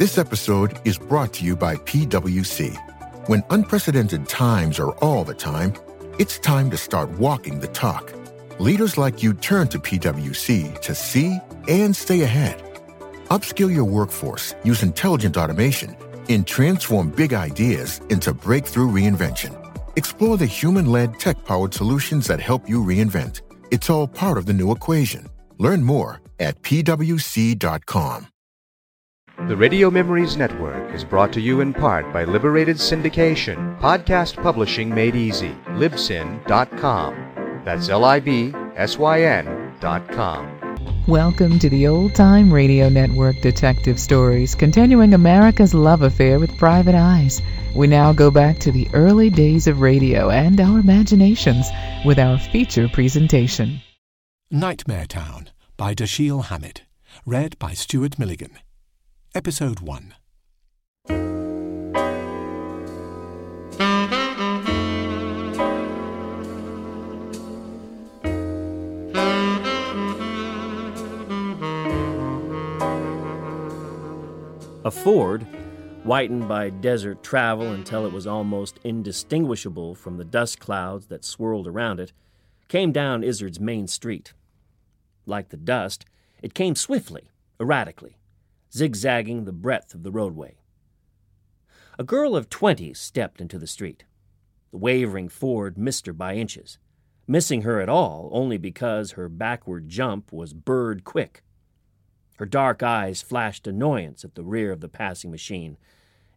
This episode is brought to you by PWC. When unprecedented times are all the time, it's time to start walking the talk. Leaders like you turn to PWC to see and stay ahead. Upskill your workforce, use intelligent automation, and transform big ideas into breakthrough reinvention. Explore the human led tech powered solutions that help you reinvent. It's all part of the new equation. Learn more at pwc.com. The Radio Memories Network is brought to you in part by Liberated Syndication, podcast publishing made easy. Libsyn.com. That's L I B S Y N.com. Welcome to the Old Time Radio Network Detective Stories, continuing America's love affair with private eyes. We now go back to the early days of radio and our imaginations with our feature presentation. Nightmare Town by Dashiell Hammett. Read by Stuart Milligan. Episode 1. A Ford, whitened by desert travel until it was almost indistinguishable from the dust clouds that swirled around it, came down Izzard's main street. Like the dust, it came swiftly, erratically, zigzagging the breadth of the roadway. A girl of twenty stepped into the street. The wavering Ford missed her by inches, missing her at all only because her backward jump was bird quick. Her dark eyes flashed annoyance at the rear of the passing machine,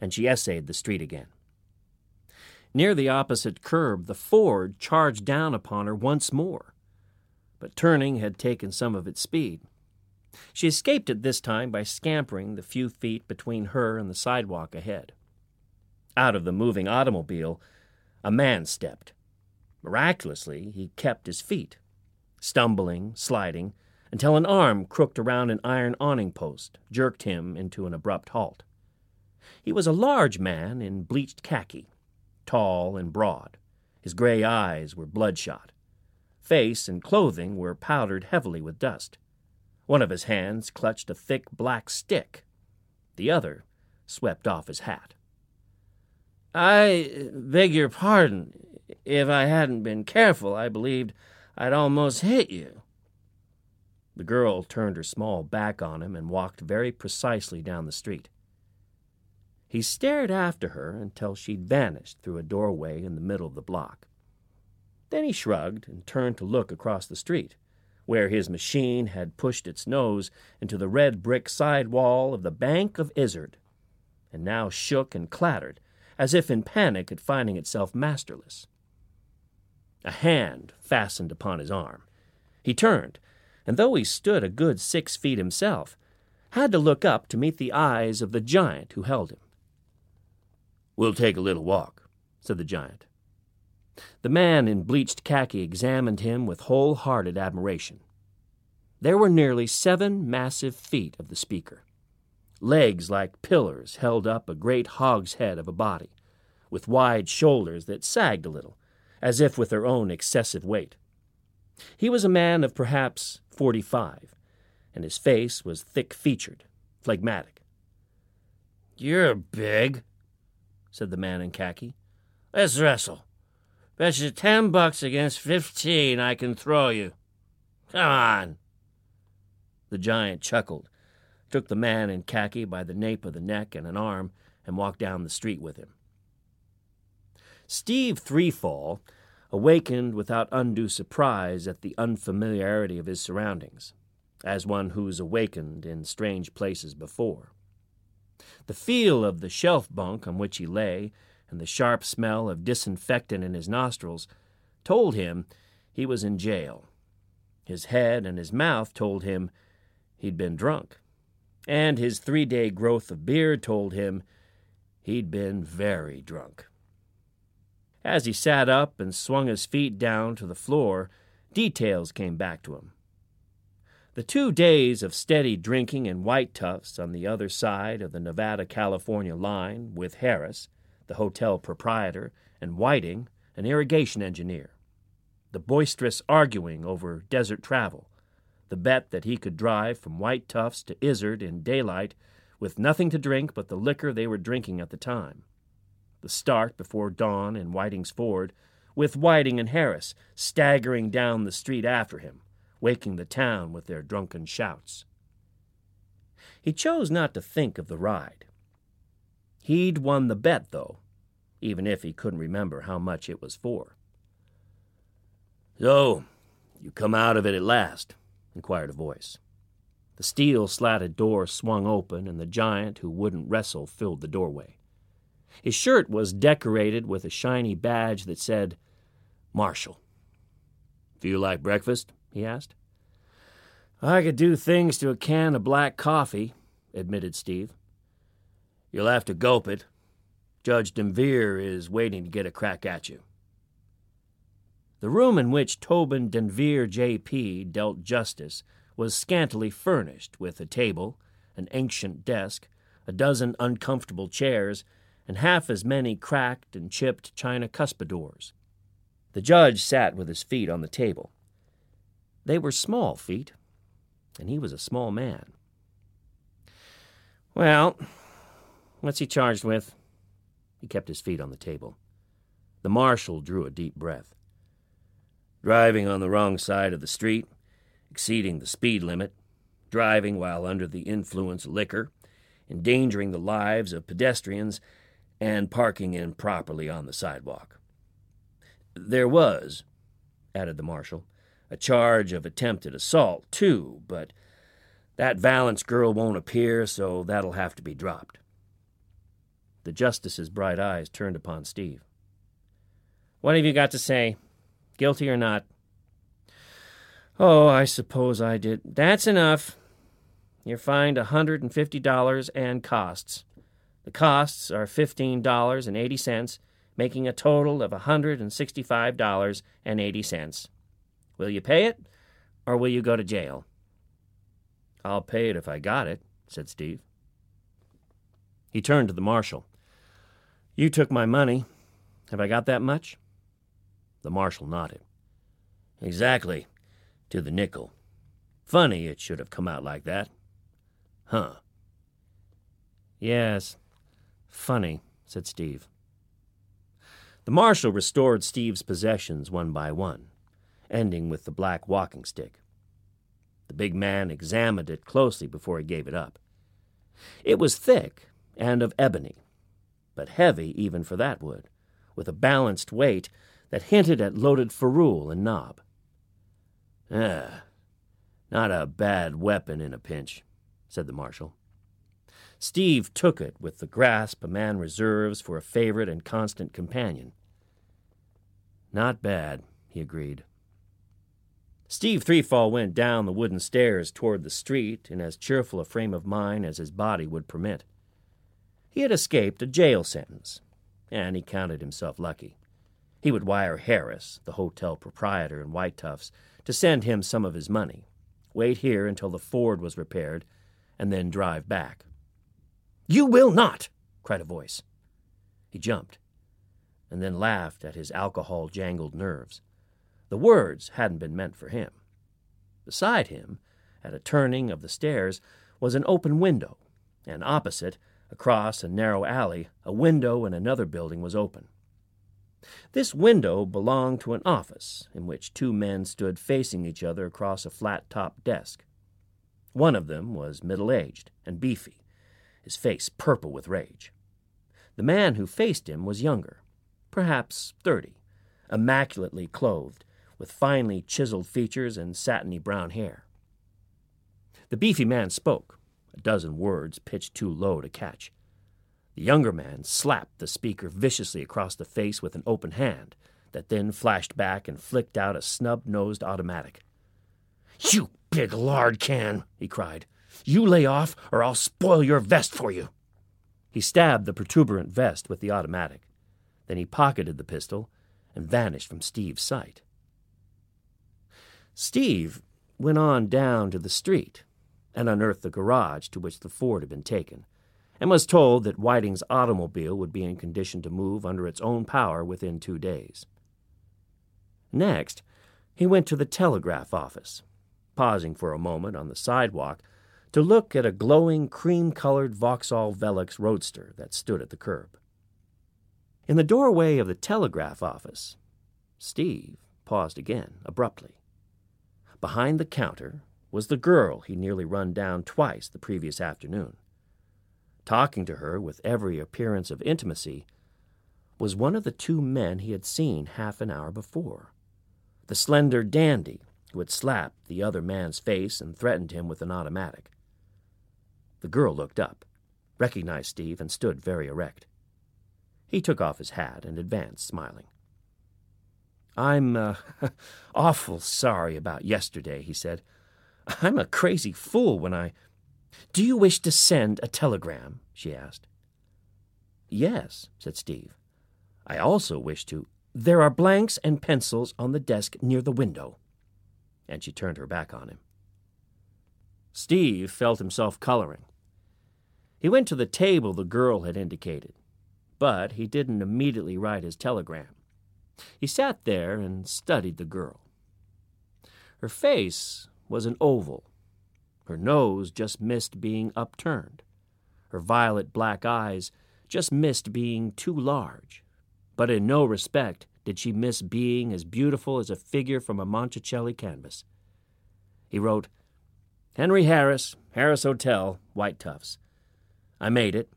and she essayed the street again. Near the opposite curb, the Ford charged down upon her once more, but turning had taken some of its speed. She escaped it this time by scampering the few feet between her and the sidewalk ahead. Out of the moving automobile, a man stepped. Miraculously, he kept his feet, stumbling, sliding, until an arm crooked around an iron awning post jerked him into an abrupt halt. He was a large man in bleached khaki, tall and broad. His gray eyes were bloodshot. Face and clothing were powdered heavily with dust. One of his hands clutched a thick black stick. The other swept off his hat. I beg your pardon. If I hadn't been careful, I believed I'd almost hit you. The girl turned her small back on him and walked very precisely down the street. He stared after her until she'd vanished through a doorway in the middle of the block. Then he shrugged and turned to look across the street where his machine had pushed its nose into the red brick side wall of the Bank of Izzard, and now shook and clattered, as if in panic at finding itself masterless. A hand fastened upon his arm. He turned, and though he stood a good six feet himself, had to look up to meet the eyes of the giant who held him. We'll take a little walk, said the giant. The man in bleached khaki examined him with wholehearted admiration. There were nearly seven massive feet of the speaker. Legs like pillars held up a great hogshead of a body, with wide shoulders that sagged a little, as if with their own excessive weight. He was a man of perhaps forty five, and his face was thick featured, phlegmatic. You're big, said the man in khaki. Let's wrestle. Bet you ten bucks against fifteen I can throw you. Come on. The giant chuckled, took the man in khaki by the nape of the neck and an arm, and walked down the street with him. Steve Threefall awakened without undue surprise at the unfamiliarity of his surroundings, as one who's awakened in strange places before. The feel of the shelf bunk on which he lay and the sharp smell of disinfectant in his nostrils told him he was in jail. His head and his mouth told him he'd been drunk, and his three day growth of beard told him he'd been very drunk. As he sat up and swung his feet down to the floor, details came back to him. The two days of steady drinking in White Tufts on the other side of the Nevada California line with Harris the hotel proprietor, and Whiting, an irrigation engineer. The boisterous arguing over desert travel, the bet that he could drive from White Tufts to Izzard in daylight with nothing to drink but the liquor they were drinking at the time. The start before dawn in Whiting's Ford, with Whiting and Harris staggering down the street after him, waking the town with their drunken shouts. He chose not to think of the ride. He'd won the bet, though, even if he couldn't remember how much it was for. So, you come out of it at last? inquired a voice. The steel slatted door swung open, and the giant who wouldn't wrestle filled the doorway. His shirt was decorated with a shiny badge that said, Marshal. Feel like breakfast? he asked. I could do things to a can of black coffee, admitted Steve. You'll have to gulp it. Judge Denvere is waiting to get a crack at you. The room in which Tobin Denvere J.P. dealt justice was scantily furnished with a table, an ancient desk, a dozen uncomfortable chairs, and half as many cracked and chipped china cuspidors. The judge sat with his feet on the table. They were small feet, and he was a small man. Well, what's he charged with? He kept his feet on the table. The marshal drew a deep breath. Driving on the wrong side of the street, exceeding the speed limit, driving while under the influence of liquor, endangering the lives of pedestrians, and parking improperly on the sidewalk. There was, added the marshal, a charge of attempted assault, too, but that Valence girl won't appear, so that'll have to be dropped. The justice's bright eyes turned upon Steve. What have you got to say? Guilty or not? Oh, I suppose I did. That's enough. You're fined a $150 and costs. The costs are $15.80, making a total of $165.80. Will you pay it, or will you go to jail? I'll pay it if I got it, said Steve. He turned to the marshal. You took my money. Have I got that much? The marshal nodded. Exactly, to the nickel. Funny it should have come out like that. Huh. Yes, funny, said Steve. The marshal restored Steve's possessions one by one, ending with the black walking stick. The big man examined it closely before he gave it up. It was thick and of ebony, but heavy even for that wood, with a balanced weight that hinted at loaded ferrule and knob. Ah, not a bad weapon in a pinch, said the marshal. Steve took it with the grasp a man reserves for a favorite and constant companion. Not bad, he agreed. Steve Threefall went down the wooden stairs toward the street in as cheerful a frame of mind as his body would permit. He had escaped a jail sentence, and he counted himself lucky. He would wire Harris, the hotel proprietor in White Tufts, to send him some of his money, wait here until the Ford was repaired, and then drive back. You will not! cried a voice. He jumped, and then laughed at his alcohol jangled nerves. The words hadn't been meant for him. Beside him, at a turning of the stairs, was an open window, and opposite, across a narrow alley, a window in another building was open. This window belonged to an office in which two men stood facing each other across a flat topped desk. One of them was middle aged and beefy, his face purple with rage. The man who faced him was younger, perhaps thirty, immaculately clothed, with finely chiseled features and satiny brown hair. The beefy man spoke, a dozen words pitched too low to catch. The younger man slapped the speaker viciously across the face with an open hand that then flashed back and flicked out a snub nosed automatic. You big lard can, he cried. You lay off, or I'll spoil your vest for you. He stabbed the protuberant vest with the automatic. Then he pocketed the pistol and vanished from Steve's sight. Steve went on down to the street and unearthed the garage to which the Ford had been taken, and was told that Whiting's automobile would be in condition to move under its own power within two days. Next, he went to the telegraph office, pausing for a moment on the sidewalk to look at a glowing cream colored Vauxhall Velox roadster that stood at the curb. In the doorway of the telegraph office, Steve paused again, abruptly. Behind the counter was the girl he nearly run down twice the previous afternoon. Talking to her with every appearance of intimacy was one of the two men he had seen half an hour before. The slender dandy who had slapped the other man's face and threatened him with an automatic. The girl looked up, recognized Steve, and stood very erect. He took off his hat and advanced, smiling. I'm uh, awful sorry about yesterday, he said. I'm a crazy fool when I. Do you wish to send a telegram? she asked. Yes, said Steve. I also wish to. There are blanks and pencils on the desk near the window. And she turned her back on him. Steve felt himself coloring. He went to the table the girl had indicated, but he didn't immediately write his telegram. He sat there and studied the girl. Her face was an oval. Her nose just missed being upturned. Her violet black eyes just missed being too large. But in no respect did she miss being as beautiful as a figure from a Monticelli canvas. He wrote, Henry Harris, Harris Hotel, White Tufts. I made it,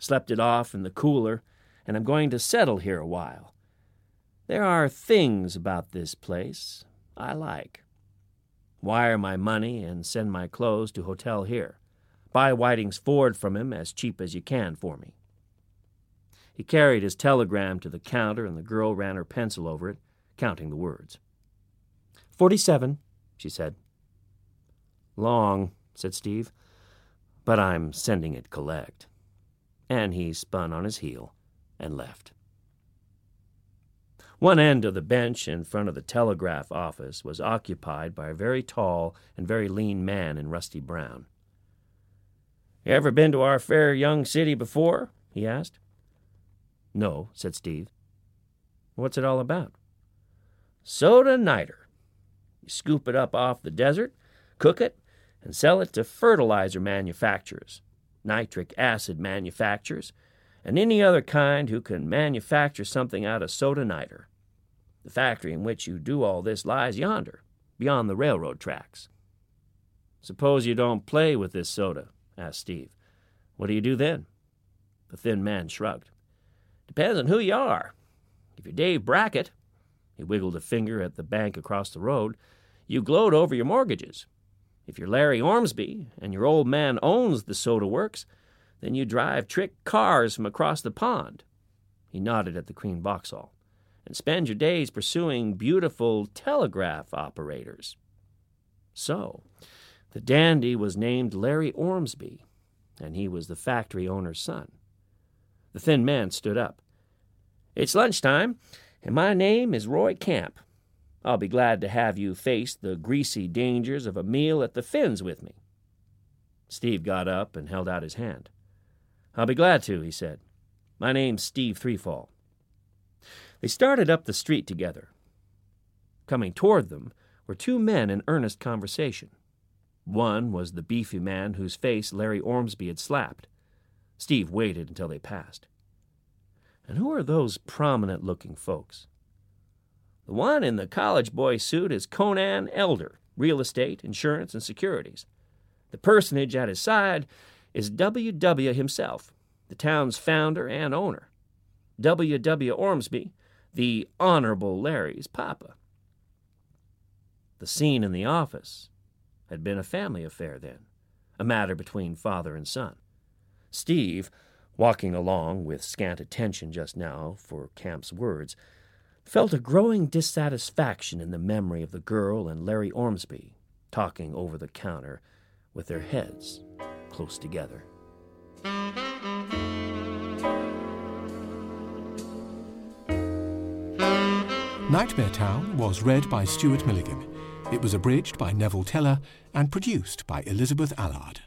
slept it off in the cooler, and I'm going to settle here a while. There are things about this place I like. Wire my money and send my clothes to hotel here. Buy Whiting's Ford from him as cheap as you can for me. He carried his telegram to the counter, and the girl ran her pencil over it, counting the words. Forty-seven, she said. Long, said Steve, but I'm sending it collect. And he spun on his heel and left. One end of the bench in front of the telegraph office was occupied by a very tall and very lean man in rusty brown. You ever been to our fair young city before? he asked. No, said Steve. What's it all about? Soda niter. You scoop it up off the desert, cook it, and sell it to fertilizer manufacturers, nitric acid manufacturers, and any other kind who can manufacture something out of soda niter. The factory in which you do all this lies yonder, beyond the railroad tracks. Suppose you don't play with this soda, asked Steve. What do you do then? The thin man shrugged. Depends on who you are. If you're Dave Brackett, he wiggled a finger at the bank across the road, you gloat over your mortgages. If you're Larry Ormsby and your old man owns the soda works, then you drive trick cars from across the pond. He nodded at the Queen Vauxhall and spend your days pursuing beautiful telegraph operators. So, the dandy was named Larry Ormsby, and he was the factory owner's son. The thin man stood up. It's lunchtime, and my name is Roy Camp. I'll be glad to have you face the greasy dangers of a meal at the Finns with me. Steve got up and held out his hand. I'll be glad to, he said. My name's Steve Threefall. They started up the street together. Coming toward them were two men in earnest conversation. One was the beefy man whose face Larry Ormsby had slapped. Steve waited until they passed. And who are those prominent looking folks? The one in the college boy suit is Conan Elder, real estate, insurance, and securities. The personage at his side is W. W. himself, the town's founder and owner. W. W. Ormsby the Honorable Larry's papa. The scene in the office had been a family affair then, a matter between father and son. Steve, walking along with scant attention just now for Camp's words, felt a growing dissatisfaction in the memory of the girl and Larry Ormsby talking over the counter with their heads close together. Nightmare Town was read by Stuart Milligan. It was abridged by Neville Teller and produced by Elizabeth Allard.